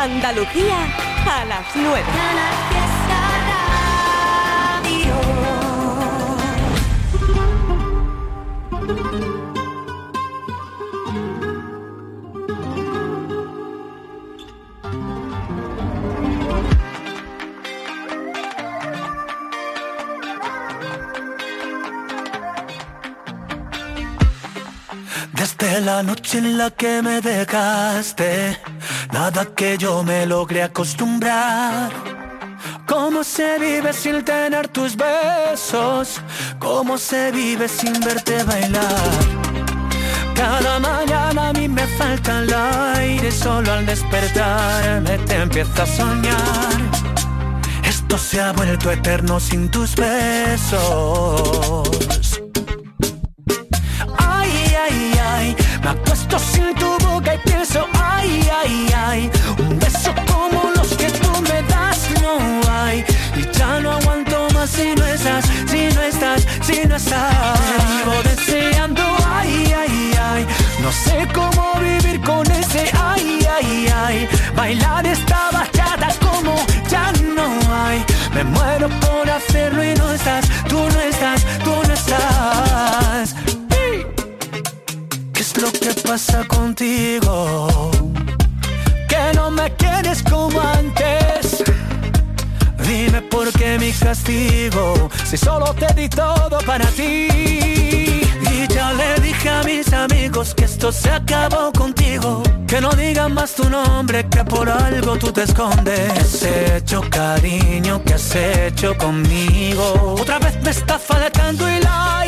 Andalucía a las 9. Desde la noche en la que me dejaste Nada que yo me logre acostumbrar. ¿Cómo se vive sin tener tus besos? ¿Cómo se vive sin verte bailar? Cada mañana a mí me falta el aire, solo al despertarme te empieza a soñar. Esto se ha vuelto eterno sin tus besos. Ay, ay, ay, me acuesto sin tu boca y pienso ay, ay, ay. Un beso como los que tú me das no hay. Y ya no aguanto más si no estás, si no estás, si no estás. Te vivo deseando, ay, ay, ay. No sé cómo vivir con ese ay, ay, ay. Bailar esta bachata como ya no hay. Me muero por hacerlo y no estás, tú no estás, tú no estás. ¿Qué es lo que pasa contigo? no me quieres como antes. Dime por qué mi castigo, si solo te di todo para ti. Y ya le dije a mis amigos que esto se acabó contigo. Que no digan más tu nombre, que por algo tú te escondes. ¿Qué has hecho, cariño? ¿Qué has hecho conmigo? Otra vez me está faltando aire has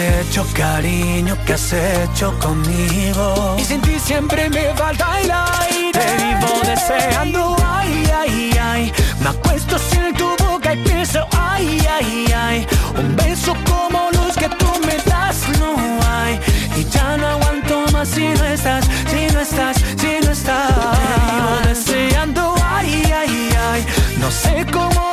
hecho, cariño? ¿Qué has hecho conmigo? Y sin ti siempre me falta el aire. Te vivo deseando, ay, ay, ay. Me acuesto sin tu boca y pienso, ay, ay, ay. Un beso como los que tú me das no hay. Y ya no aguanto más si no estás, si no estás, si no estás. Te vivo deseando, ay, ay, ay. No sé cómo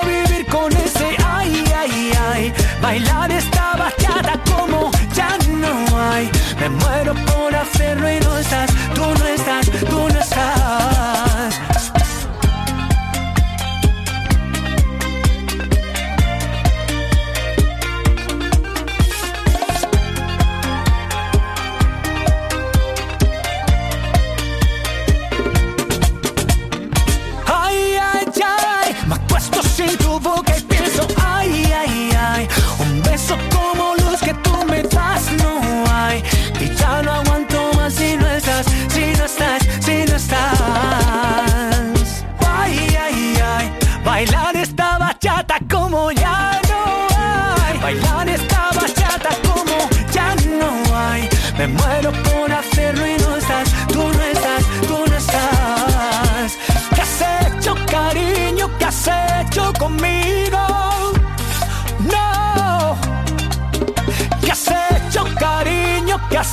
Me muero por hacerlo y no estás, tú no estás,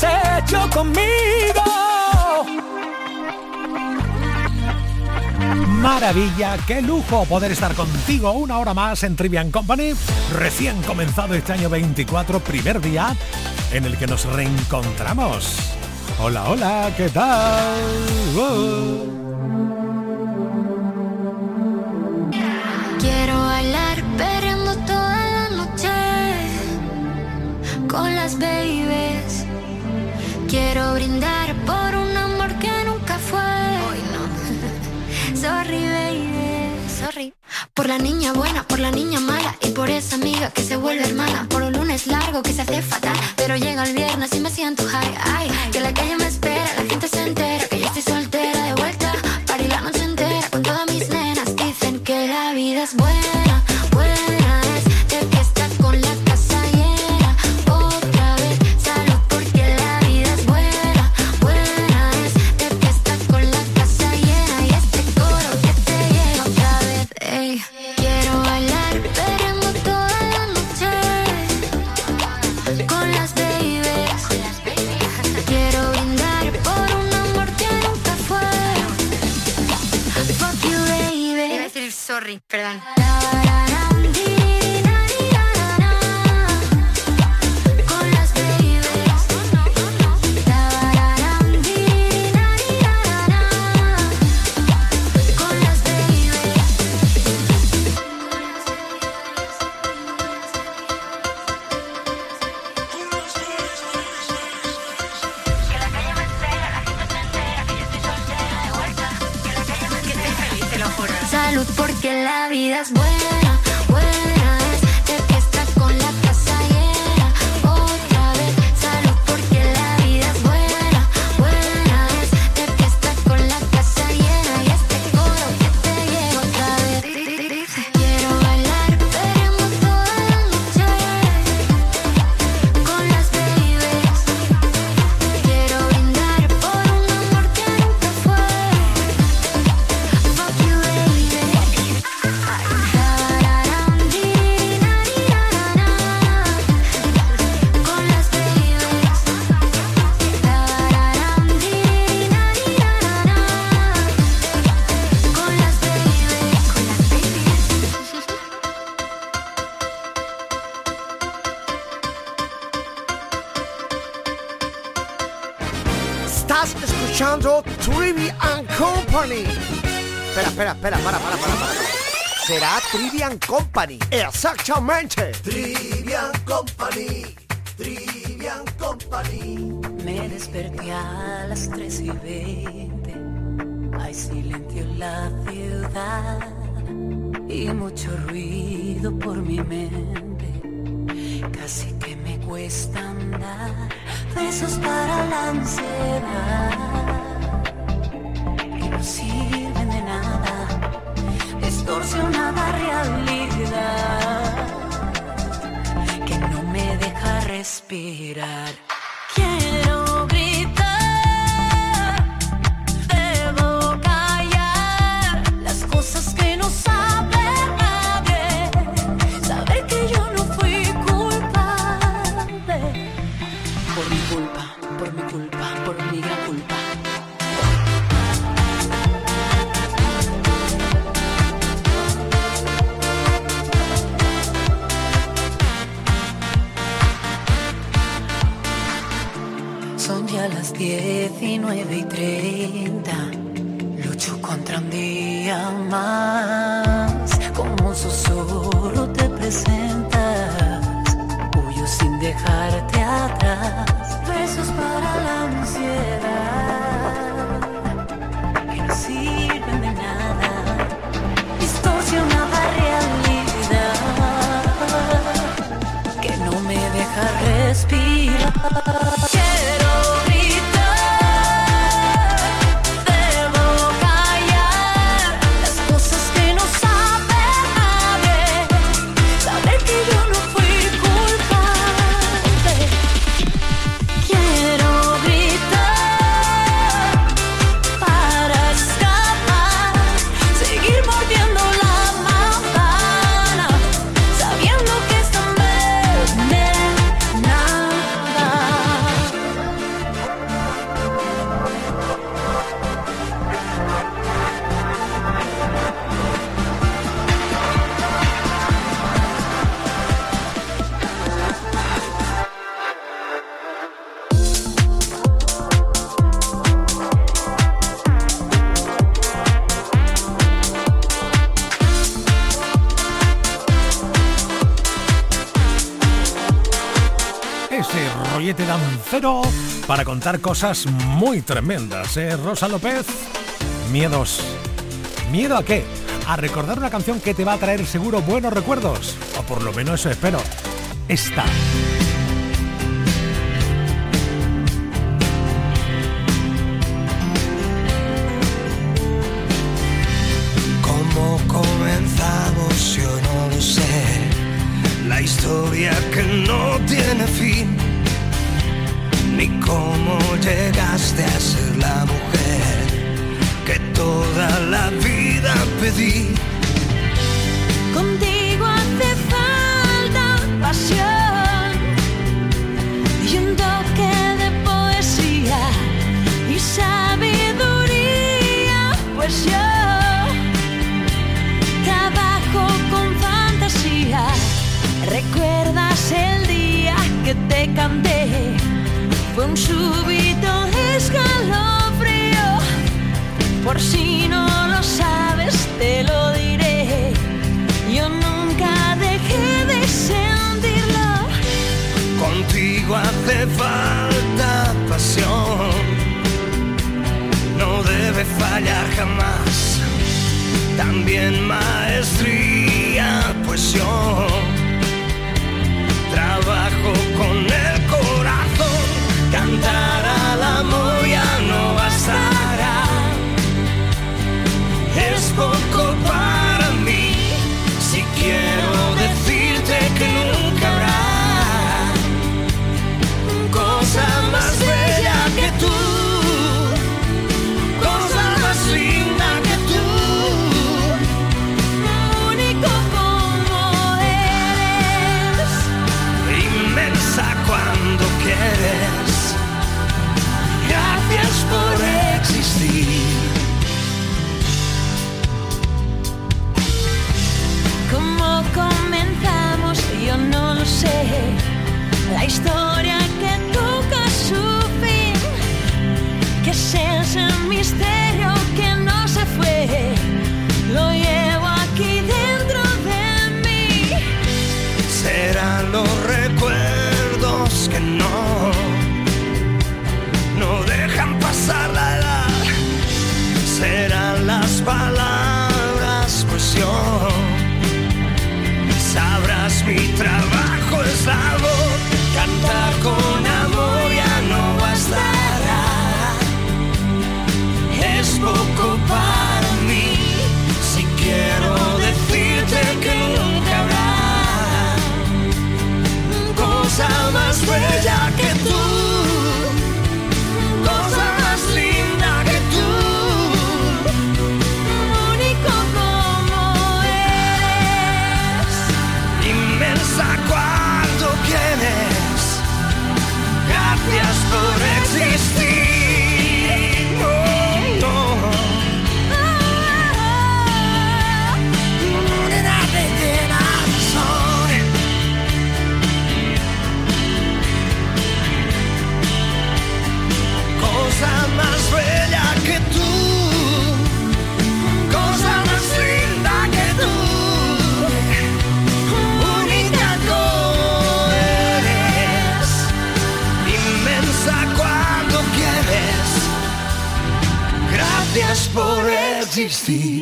hecho conmigo? Maravilla, qué lujo poder estar contigo una hora más en Trivian Company. Recién comenzado este año 24, primer día en el que nos reencontramos. Hola, hola, ¿qué tal? Por la niña buena, por la niña mala y por esa amiga que se vuelve hermana. Por un lunes largo que se hace fatal, pero llega el viernes y me siento high. Ay, que la calle me espera, la gente Company. Exactamente. Trivian Company. Trivian Company. Me desperté a las 3 y 20. Hay silencio en la ciudad y mucho ruido por mi mente. Casi que me cuesta andar. Besos para la ansiedad respirar. 19 y 30. Lucho contra un día más. Como un susurro te presentas. Huyo sin dejarte atrás. Besos para la ansiedad. Que no sirven de nada. Distorsionada realidad que no me deja respirar. Dancero para contar cosas muy tremendas, ¿eh? Rosa López, miedos. ¿Miedo a qué? A recordar una canción que te va a traer seguro buenos recuerdos. O por lo menos eso espero. Esta. ¿Cómo comenzamos? Yo no lo sé. La historia que no tiene fin. Ni cómo llegaste a ser la mujer que toda la vida pedí. Contigo hace falta pasión y un toque de poesía y sabiduría. Pues yo Fue un súbito escalofrío, por si no lo sabes te lo diré. Yo nunca dejé de sentirlo. Contigo hace falta pasión, no debe fallar jamás. También maestría, pues yo trabajo con él ara l'amor ja no bastarà. És poc sé la historia. praise.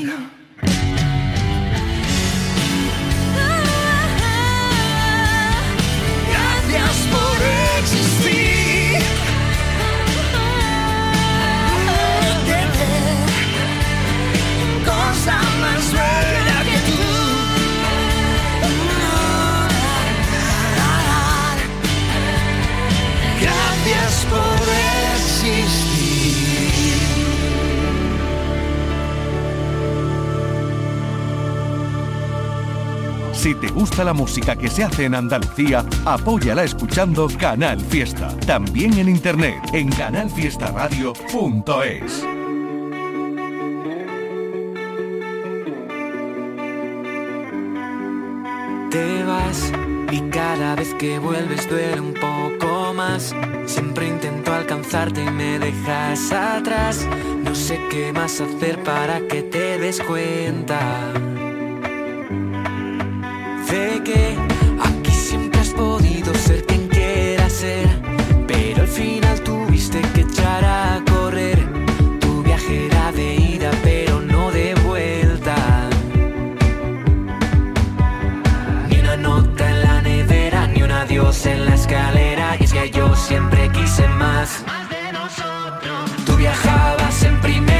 Si te gusta la música que se hace en Andalucía, apóyala escuchando Canal Fiesta. También en internet en canalfiestaradio.es. Te vas y cada vez que vuelves duele un poco más. Siempre intento alcanzarte y me dejas atrás. No sé qué más hacer para que te des cuenta Sé que aquí siempre has podido ser quien quieras ser, pero al final tuviste que echar a correr. Tu viaje era de ida, pero no de vuelta. Ni una nota en la nevera, ni un adiós en la escalera, y es que yo siempre quise más. Más de nosotros. Tú viajabas en primera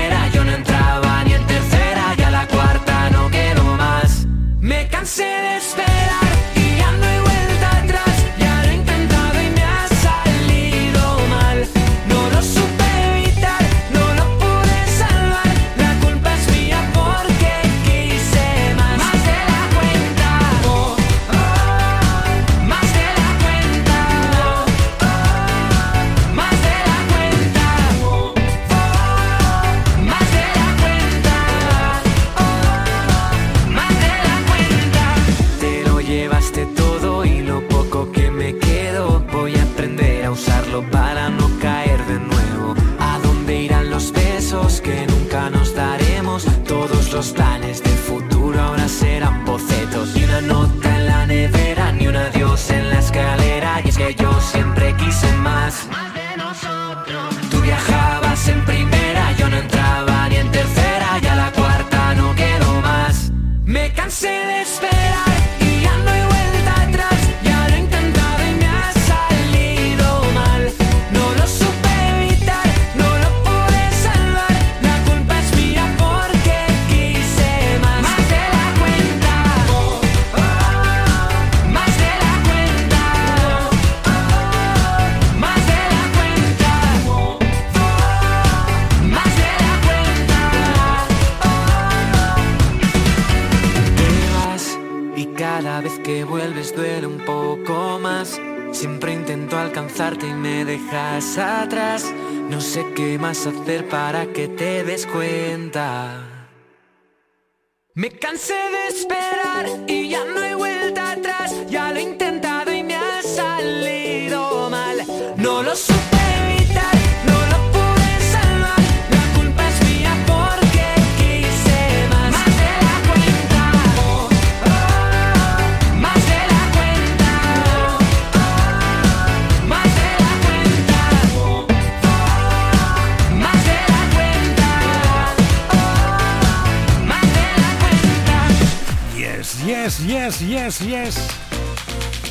los planes. atrás, no sé qué más hacer para que te des cuenta. Me cansé de esperar y ya no he vuelta atrás, ya lo he intentado y me ha salido mal. No lo sé. yes, yes, yes.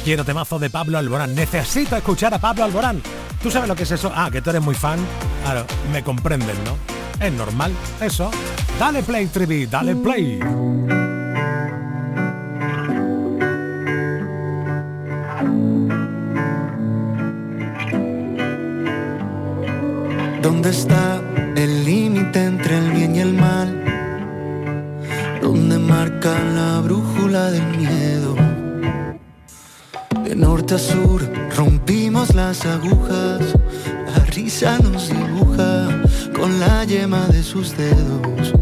Quiero temazo de Pablo Alborán. Necesito escuchar a Pablo Alborán. ¿Tú sabes lo que es eso? Ah, que tú eres muy fan. Claro, me comprenden, ¿no? Es normal, eso. Dale play, Trivi, dale play. ¿Dónde está? sur rompimos las agujas, la risa nos dibuja con la yema de sus dedos.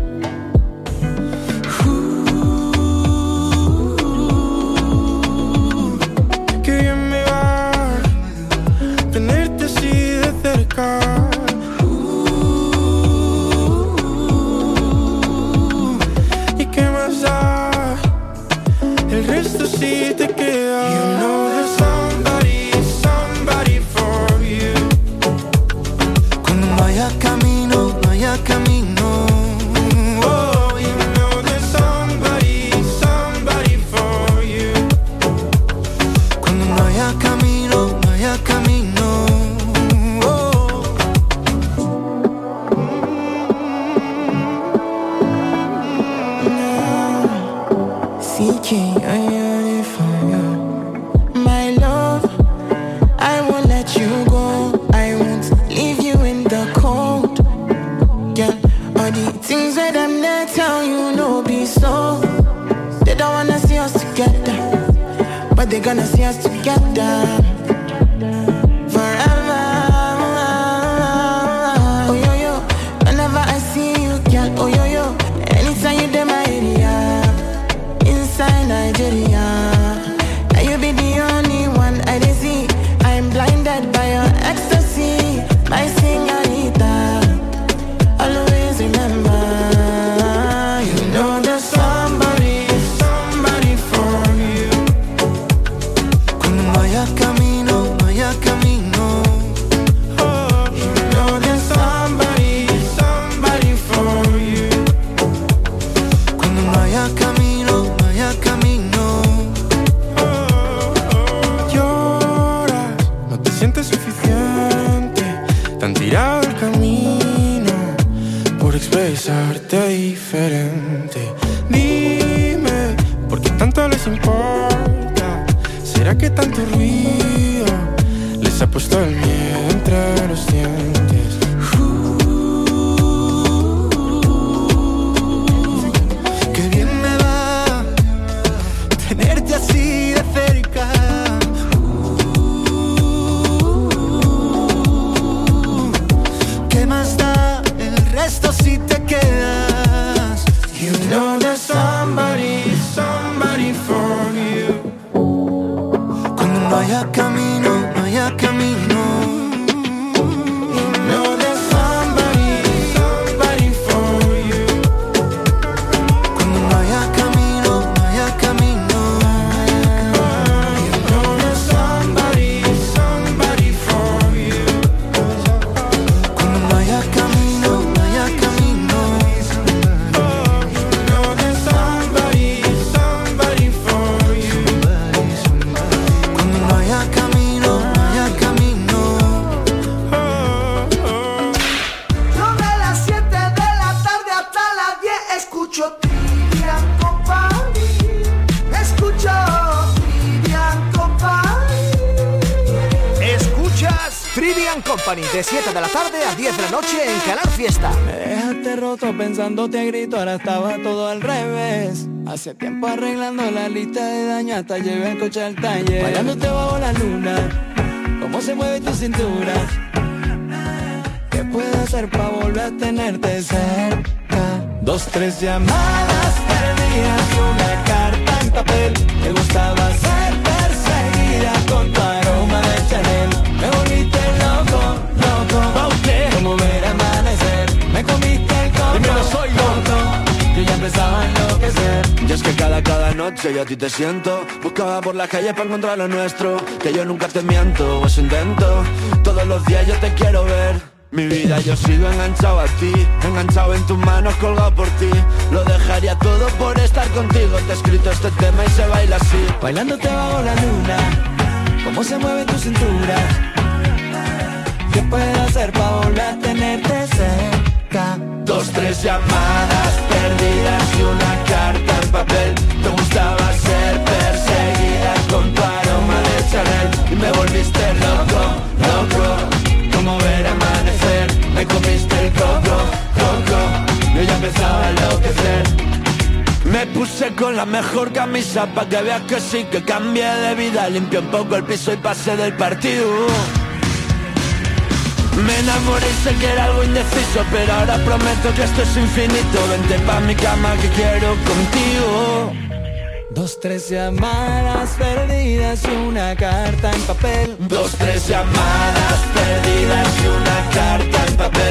Company, de 7 de la tarde a 10 de la noche en Canal Fiesta. Me dejaste roto pensándote a grito, ahora estaba todo al revés. Hace tiempo arreglando la lista de daño hasta llevé el coche al taller. Bailándote bajo la luna, cómo se mueve tu cintura. ¿Qué puedo hacer para volver a tenerte cerca? Dos, tres llamadas perdidas y una carta en papel. Me gustaba ser perseguida con tu aroma de Chanel. Empezaba a enloquecer. Y es que cada, cada noche yo a ti te siento. Buscaba por la calle para encontrar lo nuestro. Que yo nunca te miento, eso intento. Todos los días yo te quiero ver. Mi vida yo sigo enganchado a ti. Enganchado en tus manos, colgado por ti. Lo dejaría todo por estar contigo. Te he escrito este tema y se baila así. Bailándote bajo la luna, cómo se mueve tu cintura. ¿Qué puedo hacer para volver a tenerte cerca? Dos, tres llamadas perdidas y una carta en papel. Te gustaba ser perseguida con tu aroma de Chanel. Y me volviste loco, loco. Como ver amanecer Me comiste el coco, coco. Yo ya empezaba a enloquecer. Me puse con la mejor camisa pa' que veas que sí que cambié de vida. Limpié un poco el piso y pasé del partido me enamoré y sé que era algo indeciso Pero ahora prometo que esto es infinito. Vente pa' mi cama que quiero contigo. Dos, tres llamadas perdidas y una carta en papel. Dos, tres llamadas perdidas y una carta en papel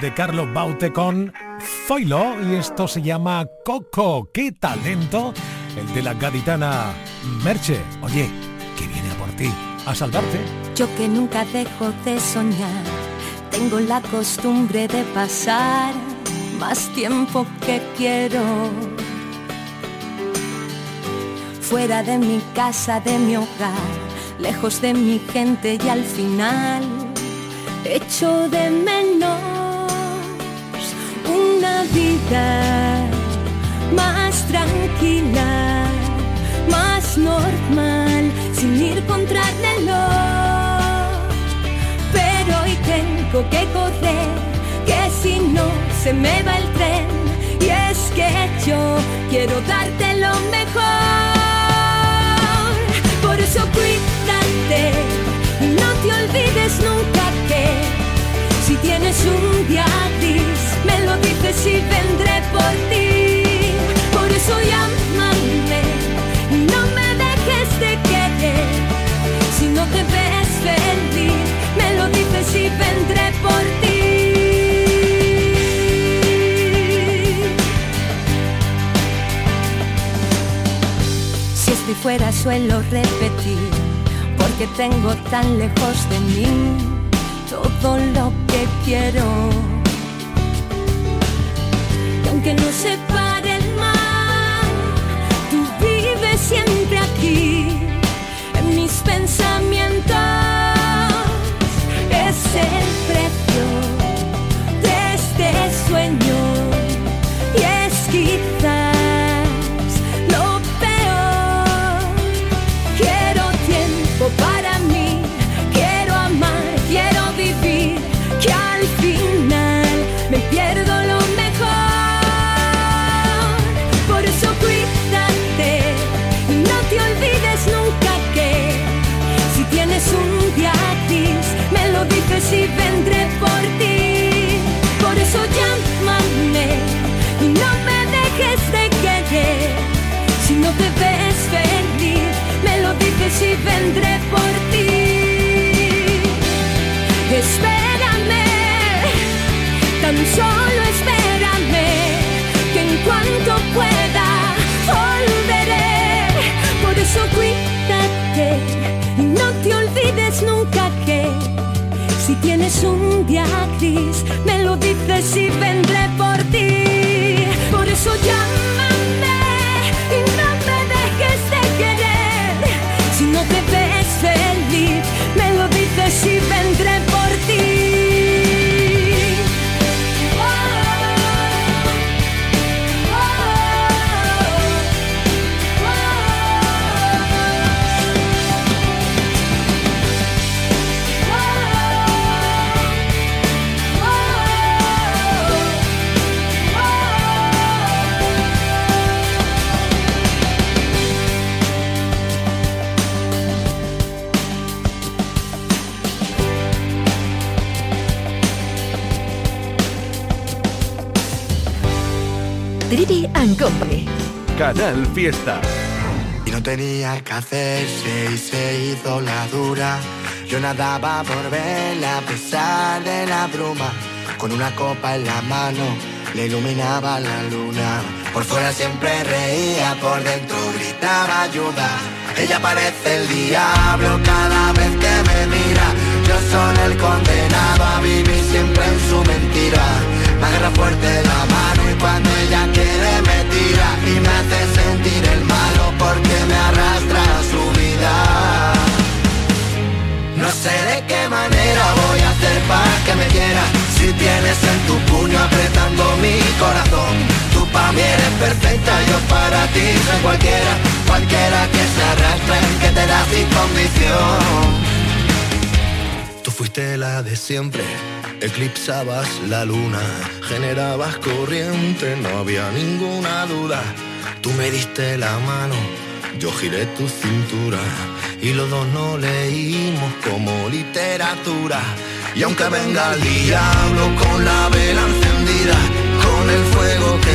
de Carlos Baute con Zoilo y esto se llama Coco. Qué talento el de la gaditana Merche. Oye, que viene a por ti, a salvarte. Yo que nunca dejo de soñar, tengo la costumbre de pasar más tiempo que quiero. Fuera de mi casa, de mi hogar, lejos de mi gente y al final echo de menos una vida más tranquila, más normal, sin ir contra el. Pero hoy tengo que correr, que si no se me va el tren. Y es que yo quiero darte lo mejor. Por eso cuídate no te olvides nunca que si tienes un día gris, me lo dices y vendré por ti. Por eso llámame no me dejes de querer. Si no te ves feliz, me lo dices y vendré por ti. Si estoy fuera suelo repetir, porque tengo tan lejos de mí todo lo que quiero. Y aunque no se pare el mar, tú vives siempre aquí, en mis pensamientos. Es el precio de este sueño. Es un día gris, me lo dices y vendré Y no tenía que hacerse y se hizo la dura. Yo nadaba por verla a pesar de la bruma. Con una copa en la mano le iluminaba la luna. Por fuera siempre reía, por dentro gritaba ayuda. Ella parece el diablo cada vez que me mira. Yo soy el condenado a vivir siempre en su mentira. Me agarra fuerte la mano y cuando ella quiere me y me hace sentir el malo porque me arrastra a su vida. No sé de qué manera voy a hacer para que me quiera. Si tienes en tu puño apretando mi corazón Tú pa' mí eres perfecta, yo para ti soy cualquiera. Cualquiera que se arrastre, que te da sin condición Tú fuiste la de siempre, eclipsabas la luna, generabas corriente, no había ninguna duda. Tú me diste la mano, yo giré tu cintura y los dos no leímos como literatura. Y aunque venga el diablo con la vela encendida, con el fuego que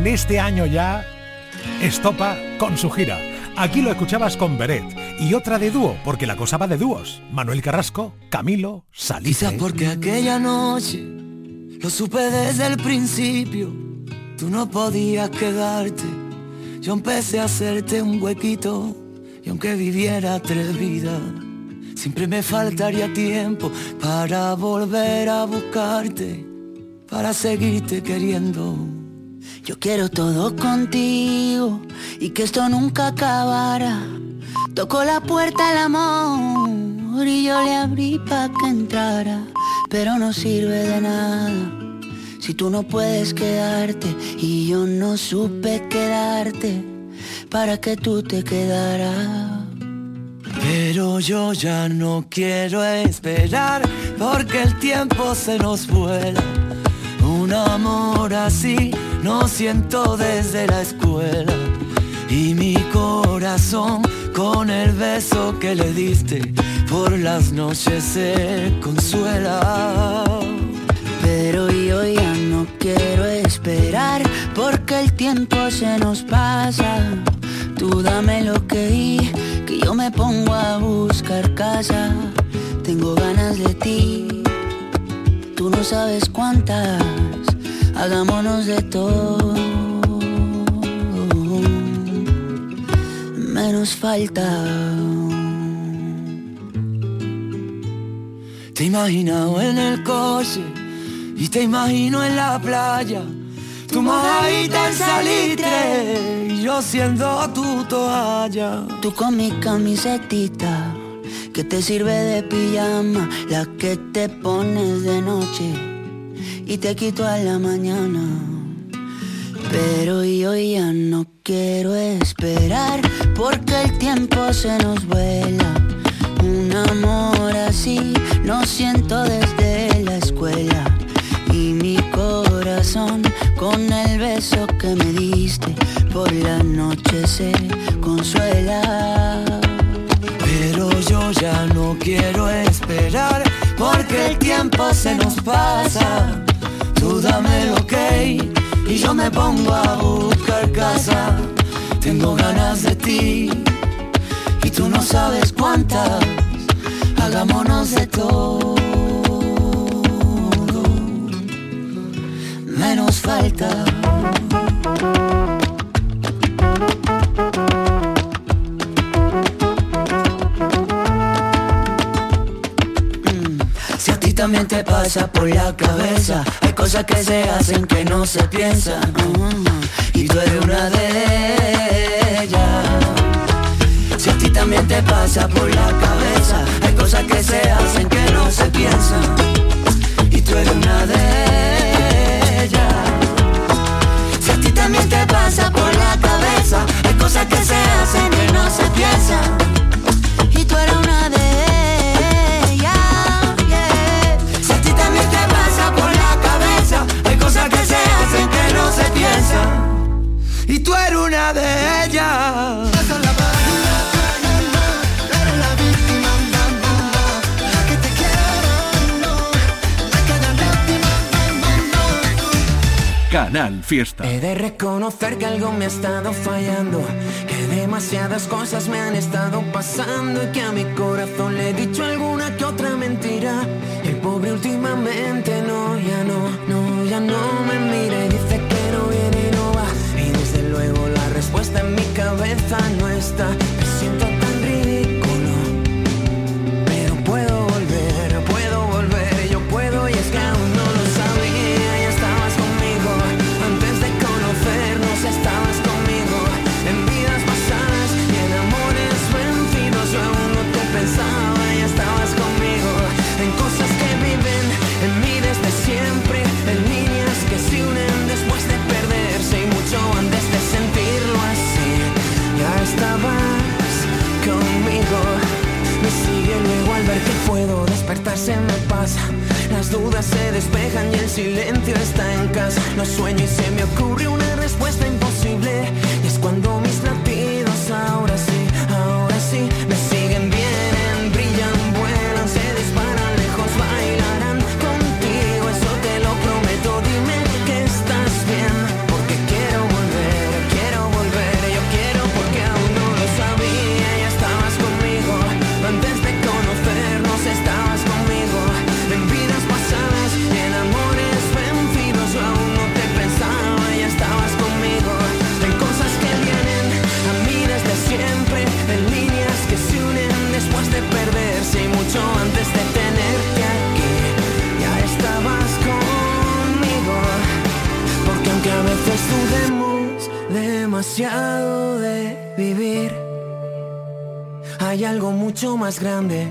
en este año ya. Estopa con su gira. Aquí lo escuchabas con Beret. Y otra de dúo, porque la cosa va de dúos. Manuel Carrasco, Camilo, Salice. Quizás porque aquella noche lo supe desde el principio. Tú no podías quedarte. Yo empecé a hacerte un huequito. Y aunque viviera tres vidas, siempre me faltaría tiempo para volver a buscarte. Para seguirte queriendo. Yo quiero todo contigo y que esto nunca acabara. Tocó la puerta el amor y yo le abrí pa' que entrara, pero no sirve de nada. Si tú no puedes quedarte y yo no supe quedarte para que tú te quedaras. Pero yo ya no quiero esperar porque el tiempo se nos vuela. Un amor así no siento desde la escuela. Y mi corazón con el beso que le diste por las noches se consuela. Pero yo ya no quiero esperar porque el tiempo se nos pasa. Tú dame lo que di, que yo me pongo a buscar casa. Tengo ganas de ti, tú no sabes cuántas hagámonos de todo, menos falta. Te he imaginado en el coche y te imagino en la playa, tu mojadita en salitre y yo siendo tu toalla. Tú con mi camisetita que te sirve de pijama, la que te pones de noche y te quito a la mañana. Pero yo ya no quiero esperar porque el tiempo se nos vuela. Un amor así no siento desde la escuela. Y mi corazón con el beso que me diste por la noche se consuela. Pero yo ya no quiero esperar porque el tiempo se nos pasa. Tú dame el ok y yo me pongo a buscar casa. Tengo ganas de ti y tú no sabes cuántas. Hagámonos de todo, menos falta. también te pasa por la cabeza. Hay cosas que se hacen que no se piensan. Mm. Y tú eres una de ellas. Si a ti también te pasa por la cabeza, hay cosas que se hacen que no se piensan. Y tú eres una de ellas. Si a ti también te pasa por la cabeza, hay cosas que se hacen que no se piensan. y tú eres una de ellas. Canal Fiesta. He de reconocer que algo me ha estado fallando, que demasiadas cosas me han estado pasando y que a mi corazón le he dicho algo место. más grande.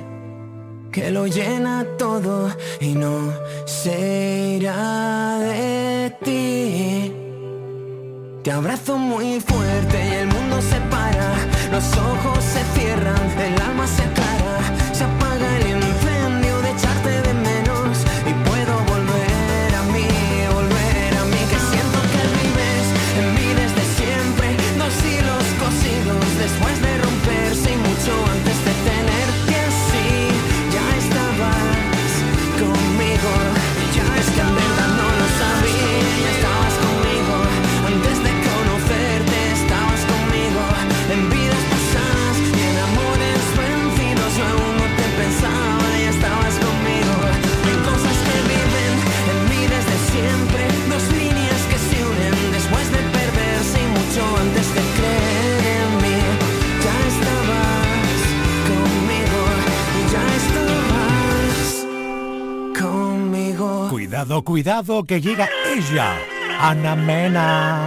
Cuidado, que llega ella, Ana Mena.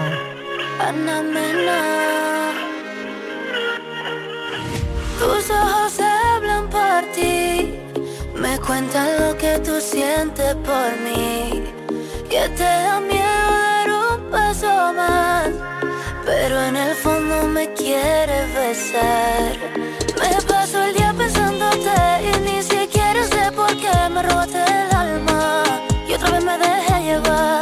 Ana Mena. Tus ojos hablan por ti, me cuentan lo que tú sientes por mí, que te da miedo dar un paso más, pero en el fondo me quieres besar. Dejé llevar.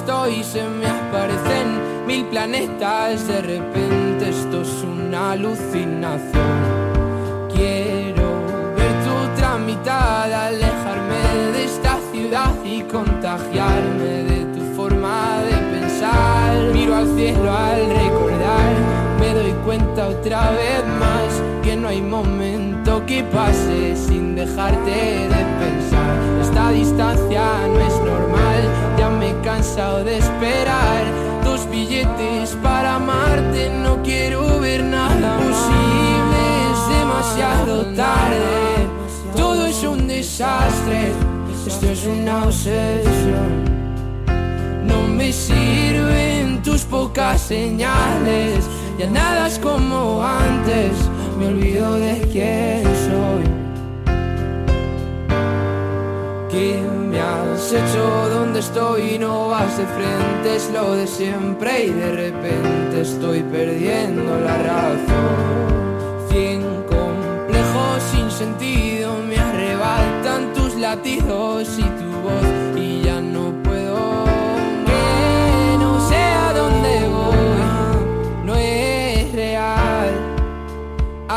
Estoy? Se me aparecen mil planetas. De repente esto es una alucinación. Quiero ver tu tramitada, alejarme de esta ciudad y contagiarme de tu forma de pensar. Miro al cielo al recordar, me doy cuenta otra vez más que no hay momento que pase sin dejarte de pensar. Esta distancia no es normal, ya me he cansado de esperar tus billetes para amarte. No quiero ver nada posible, es demasiado tarde. Todo es un desastre, esto es una obsesión. No me sirven tus pocas señales, ya nada es como antes, me olvido de quién soy. ¿Qué me has hecho? ¿Dónde estoy? No vas de frente, es lo de siempre y de repente estoy perdiendo la razón. Cien complejos sin sentido me arrebatan tus latidos y tu voz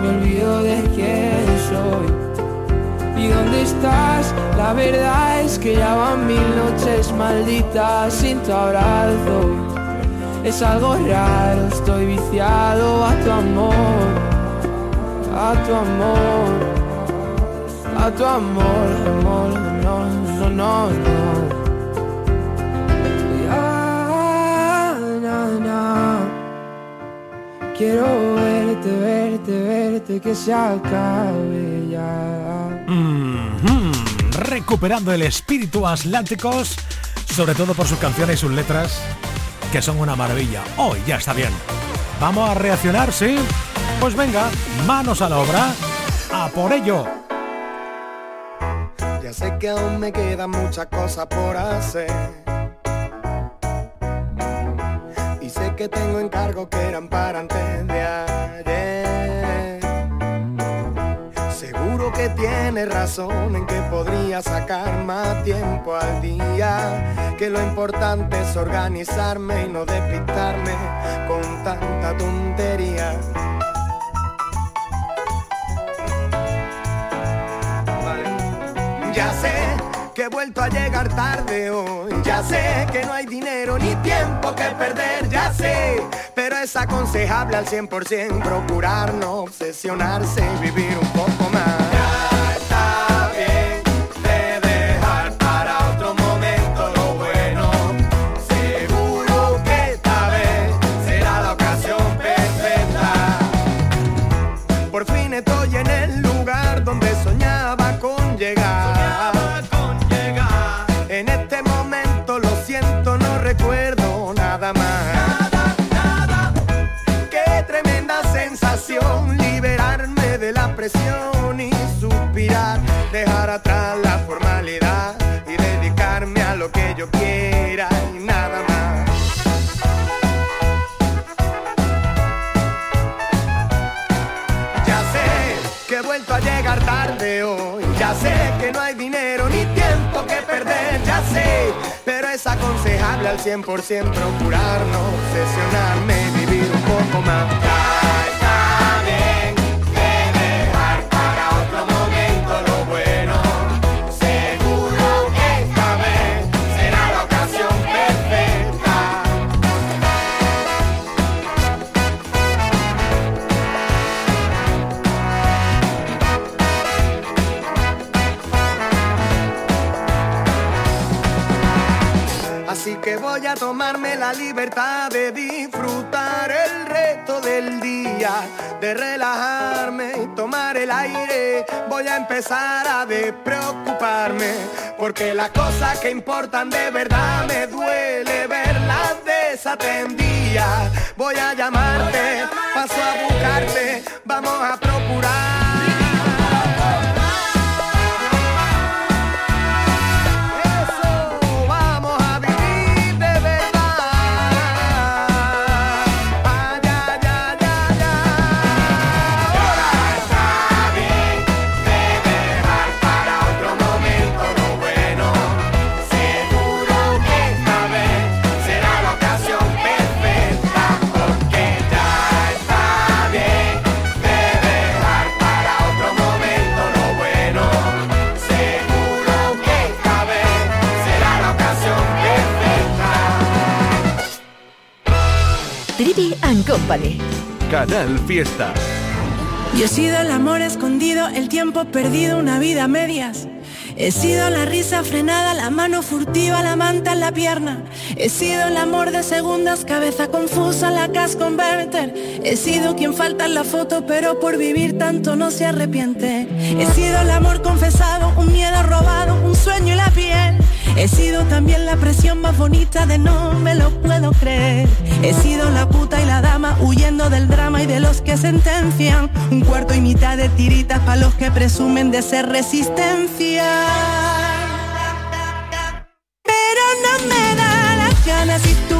me olvido de quién soy. ¿Y dónde estás? La verdad es que ya van mil noches malditas sin tu abrazo. Es algo raro, estoy viciado a tu amor, a tu amor, a tu amor, amor, no, no, no, no. Quiero verte, verte, verte, que se acabe ya. Recuperando el espíritu Atlánticos, sobre todo por sus canciones y sus letras, que son una maravilla. Hoy ya está bien. ¿Vamos a reaccionar, sí? Pues venga, manos a la obra. A por ello. Ya sé que aún me quedan muchas cosas por hacer. Sé que tengo encargos que eran para antes de ayer. Seguro que tienes razón en que podría sacar más tiempo al día. Que lo importante es organizarme y no despistarme con tanta tontería. Ya sé vuelto a llegar tarde hoy. Ya sé que no hay dinero ni tiempo que perder. Ya sé, pero es aconsejable al 100% procurar no obsesionarse y vivir un poco más. Liberarme de la presión y suspirar, dejar atrás la formalidad y dedicarme a lo que yo quiera y nada más. Ya sé que he vuelto a llegar tarde hoy. Ya sé que no hay dinero ni tiempo que perder. Ya sé, pero es aconsejable al 100% procurar no obsesionarme y vivir un poco más. Ya voy a tomarme la libertad de disfrutar el resto del día, de relajarme y tomar el aire. Voy a empezar a despreocuparme, porque las cosas que importan de verdad me duele verlas desatendidas. Voy a llamarte, paso a buscarte, vamos a procurar. Company. Canal Fiesta. Yo he sido el amor escondido, el tiempo perdido, una vida a medias. He sido la risa frenada, la mano furtiva, la manta en la pierna. He sido el amor de segundas, cabeza confusa, la cash converter. He sido quien falta en la foto, pero por vivir tanto no se arrepiente. He sido el amor confesado, un miedo robado, un sueño y la piel. He sido también la presión más bonita de no me lo puedo creer. He sido la puta y la dama huyendo del drama y de los que sentencian. Un cuarto y mitad de tiritas para los que presumen de ser resistencia. Pero no me da las ganas tú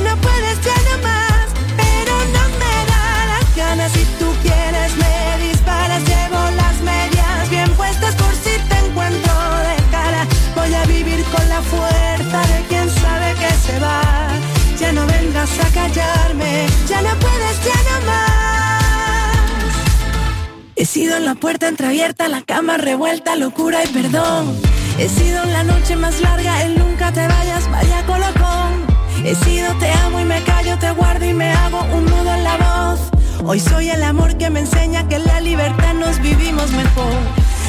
ya no puedes, ya no más, pero no me da las ganas si tú quieres me disparas, llevo las medias bien puestas por si te encuentro de cara. Voy a vivir con la fuerza de quien sabe que se va. Ya no vengas a callarme, ya no puedes, ya no más. He sido en la puerta entreabierta, la cama revuelta, locura y perdón. He sido la noche más larga, el nunca te vayas, vaya colocón. He sido te amo y me callo, te guardo y me hago un nudo en la voz. Hoy soy el amor que me enseña que en la libertad nos vivimos mejor.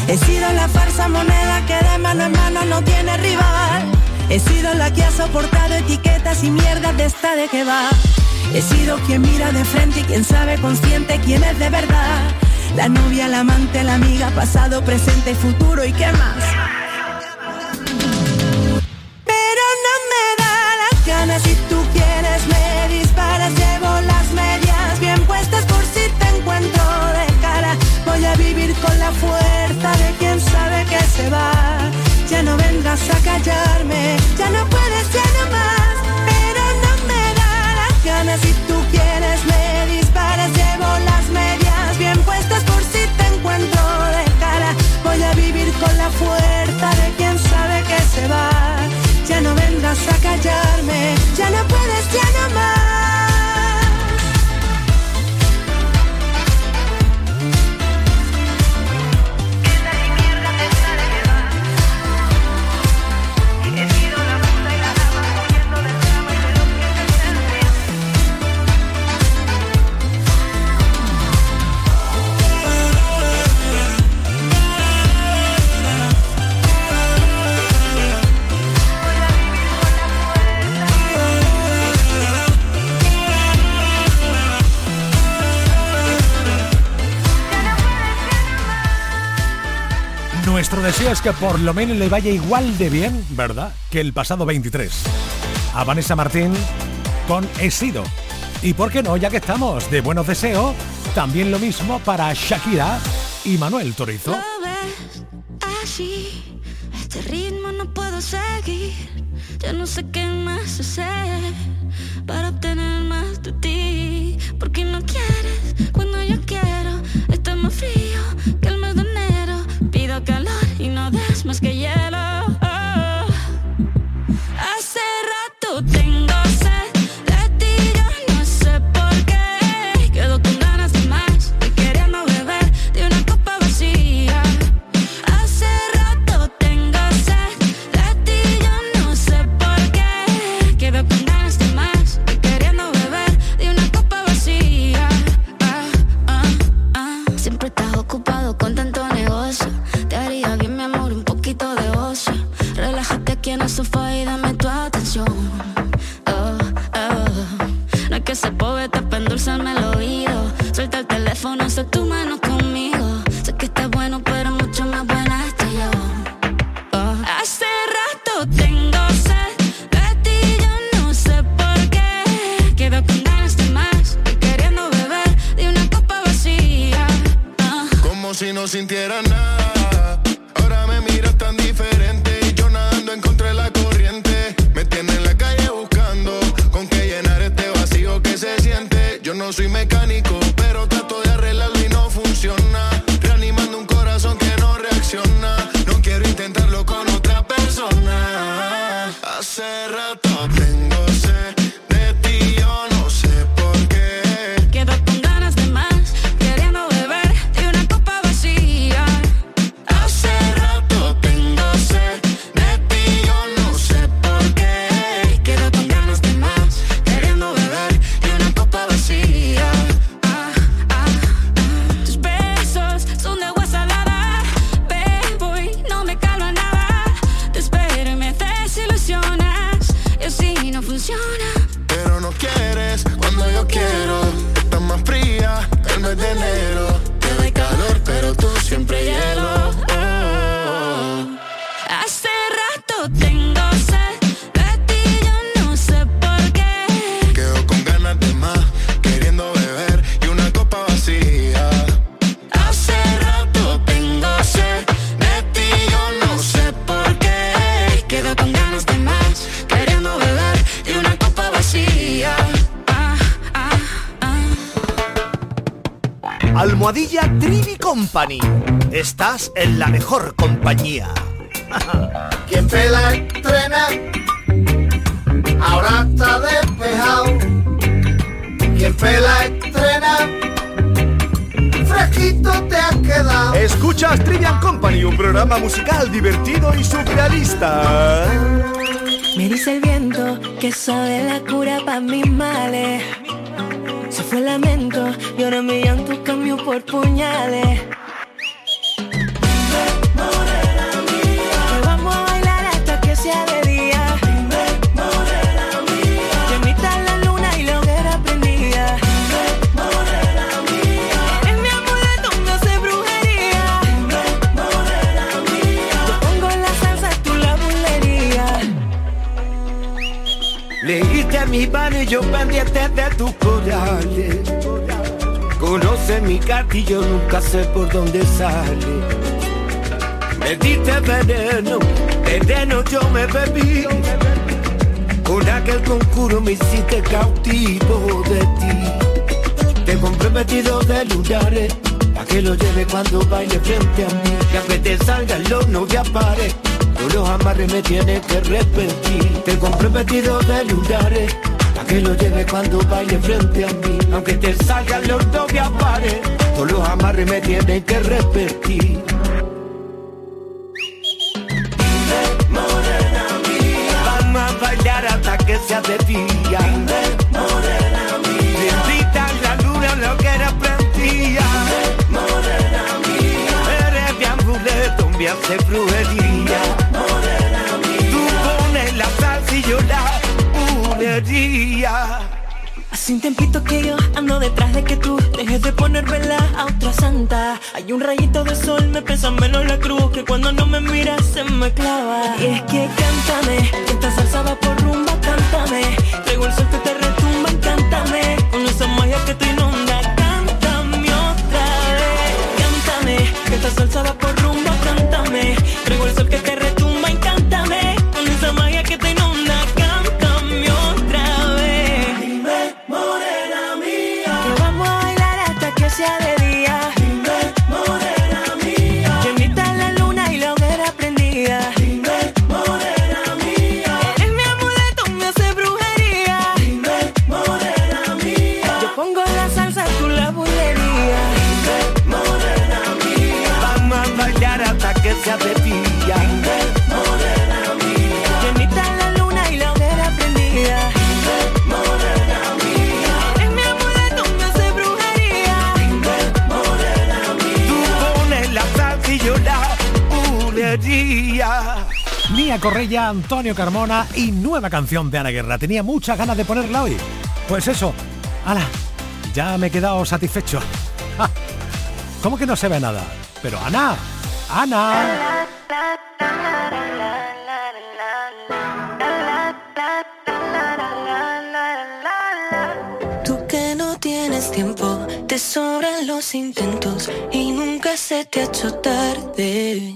He sido la farsa moneda que de mano en mano no tiene rival. He sido la que ha soportado etiquetas y mierdas de esta de que va. He sido quien mira de frente y quien sabe consciente quién es de verdad. La novia, la amante, la amiga, pasado, presente y futuro y qué más. A callarme, ya no puedes, ya no más. Pero no me da las ganas si tú quieres me disparas, llevo las medias bien puestas por si te encuentro de cara. Voy a vivir con la fuerza de quien sabe que se va. Ya no vengas a callarme, ya no puedes, ya no más. Nuestro deseo es que por lo menos le vaya igual de bien, ¿verdad? Que el pasado 23. A Vanessa Martín con He. Y por qué no, ya que estamos de buenos deseos, también lo mismo para Shakira y Manuel Torizo. Así, este ritmo no puedo seguir. Ya no sé qué más hacer para obtener más de ti. Porque no quieres cuando yo quiero. Estás en la mejor compañía. Quien pela estrena, ahora está despejado. Quien pela estrena, fresquito te has quedado. Escuchas Trivian Company, un programa musical divertido y surrealista. Me dice el viento que sabe la cura para mis males. Se fue el lamento y ahora mi llanto cambió por puñales. Yo pendiente de tus corales. Conoce mi cartillo, nunca sé por dónde sale. Me diste veneno, veneno yo me bebí. Con aquel concurso me hiciste cautivo de ti. Te compré vestido de lunares, a que lo lleve cuando baile frente a mí. Que aunque te salgan los no te pares. Tú los amarres me tienes que repetir. Te compré vestido de lunares. Que lo lleve cuando baile frente a mí. Aunque te salgan los dos pares. Tú los amarres me tienes que repetir. Vamos a bailar hasta que sea de día. Bendita la luna, lo que era prendía. Eres mi amuleto, me hace brujería. La bulería. Hace un tiempito que yo ando detrás de que tú dejes de poner vela a otra santa. Hay un rayito de sol, me pesa menos la cruz que cuando no me miras se me clava. Y es que cántame, que esta salsa va por rumba, cántame. Traigo el sol que te retumba, cántame. Con esa magia que te inunda, cántame otra vez. Cántame, que esta salsa va por rumba, Correia, Antonio Carmona y nueva canción de Ana Guerra. Tenía muchas ganas de ponerla hoy. Pues eso, ala, ya me he quedado satisfecho. ¿Cómo que no se ve nada? Pero Ana, Ana. Tú que no tienes tiempo, te sobran los intentos y nunca se te ha hecho tarde.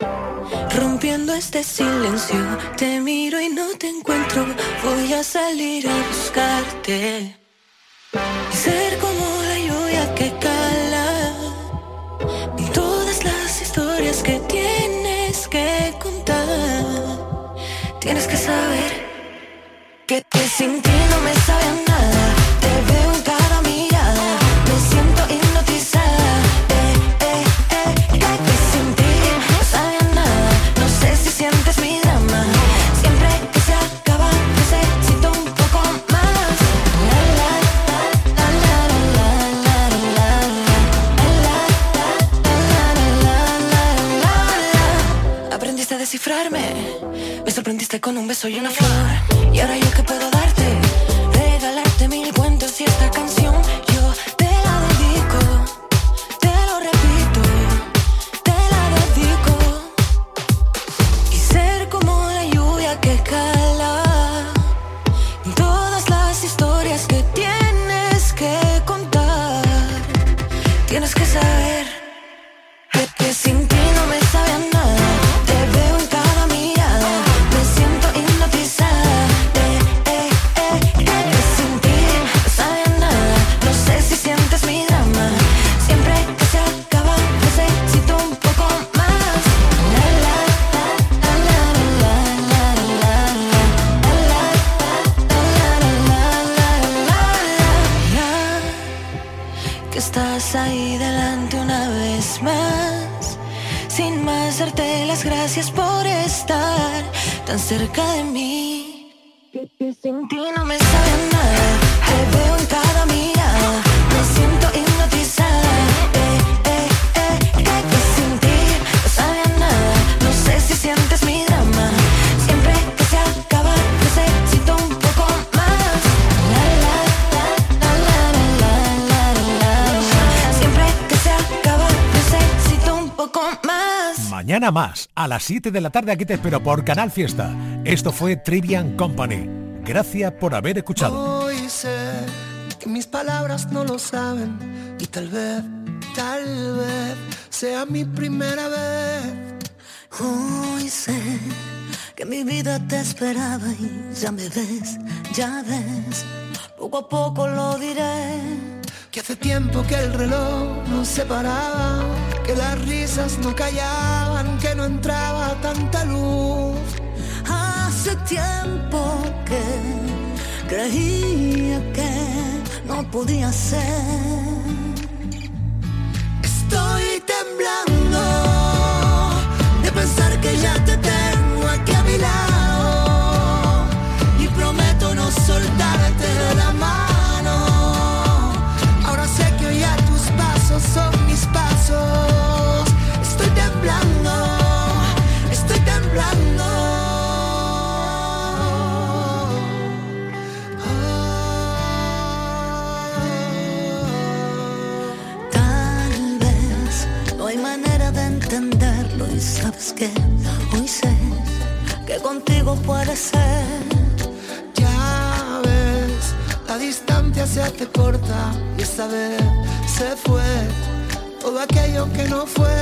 Rompiendo este silencio, te miro y no te encuentro, voy a salir a buscarte. Y ser como la lluvia que cala, en todas las historias que tienes que contar. Tienes que saber que te no me sabe nada. Me sorprendiste con un beso y una flor. Y ahora yo que puedo darte, regalarte mil cuentos y esta canción tan cerca de mí. Que sin ti no me sabe Mañana más, a las 7 de la tarde aquí te espero por Canal Fiesta. Esto fue Trivian Company. Gracias por haber escuchado. Hoy sé que mis palabras no lo saben y tal vez, tal vez sea mi primera vez. Hoy sé que mi vida te esperaba y ya me ves, ya ves, poco a poco lo diré. Que hace tiempo que el reloj no se paraba, que las risas no callaban, que no entraba tanta luz. Hace tiempo que creía que no podía ser. Estoy temblando de pensar que ya te tengo aquí a mi lado y prometo no soltarte sabes que hoy sé que contigo puede ser. Ya ves, la distancia se hace corta y esta vez se fue todo aquello que no fue.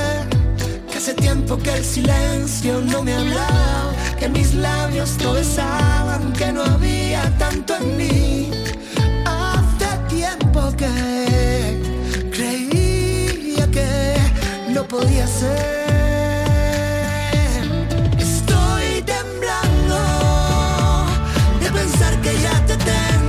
Que hace tiempo que el silencio no me hablaba, que mis labios no besaban, que no había tanto en mí. Hace tiempo que creía que no podía ser. pensar que ya te tengo.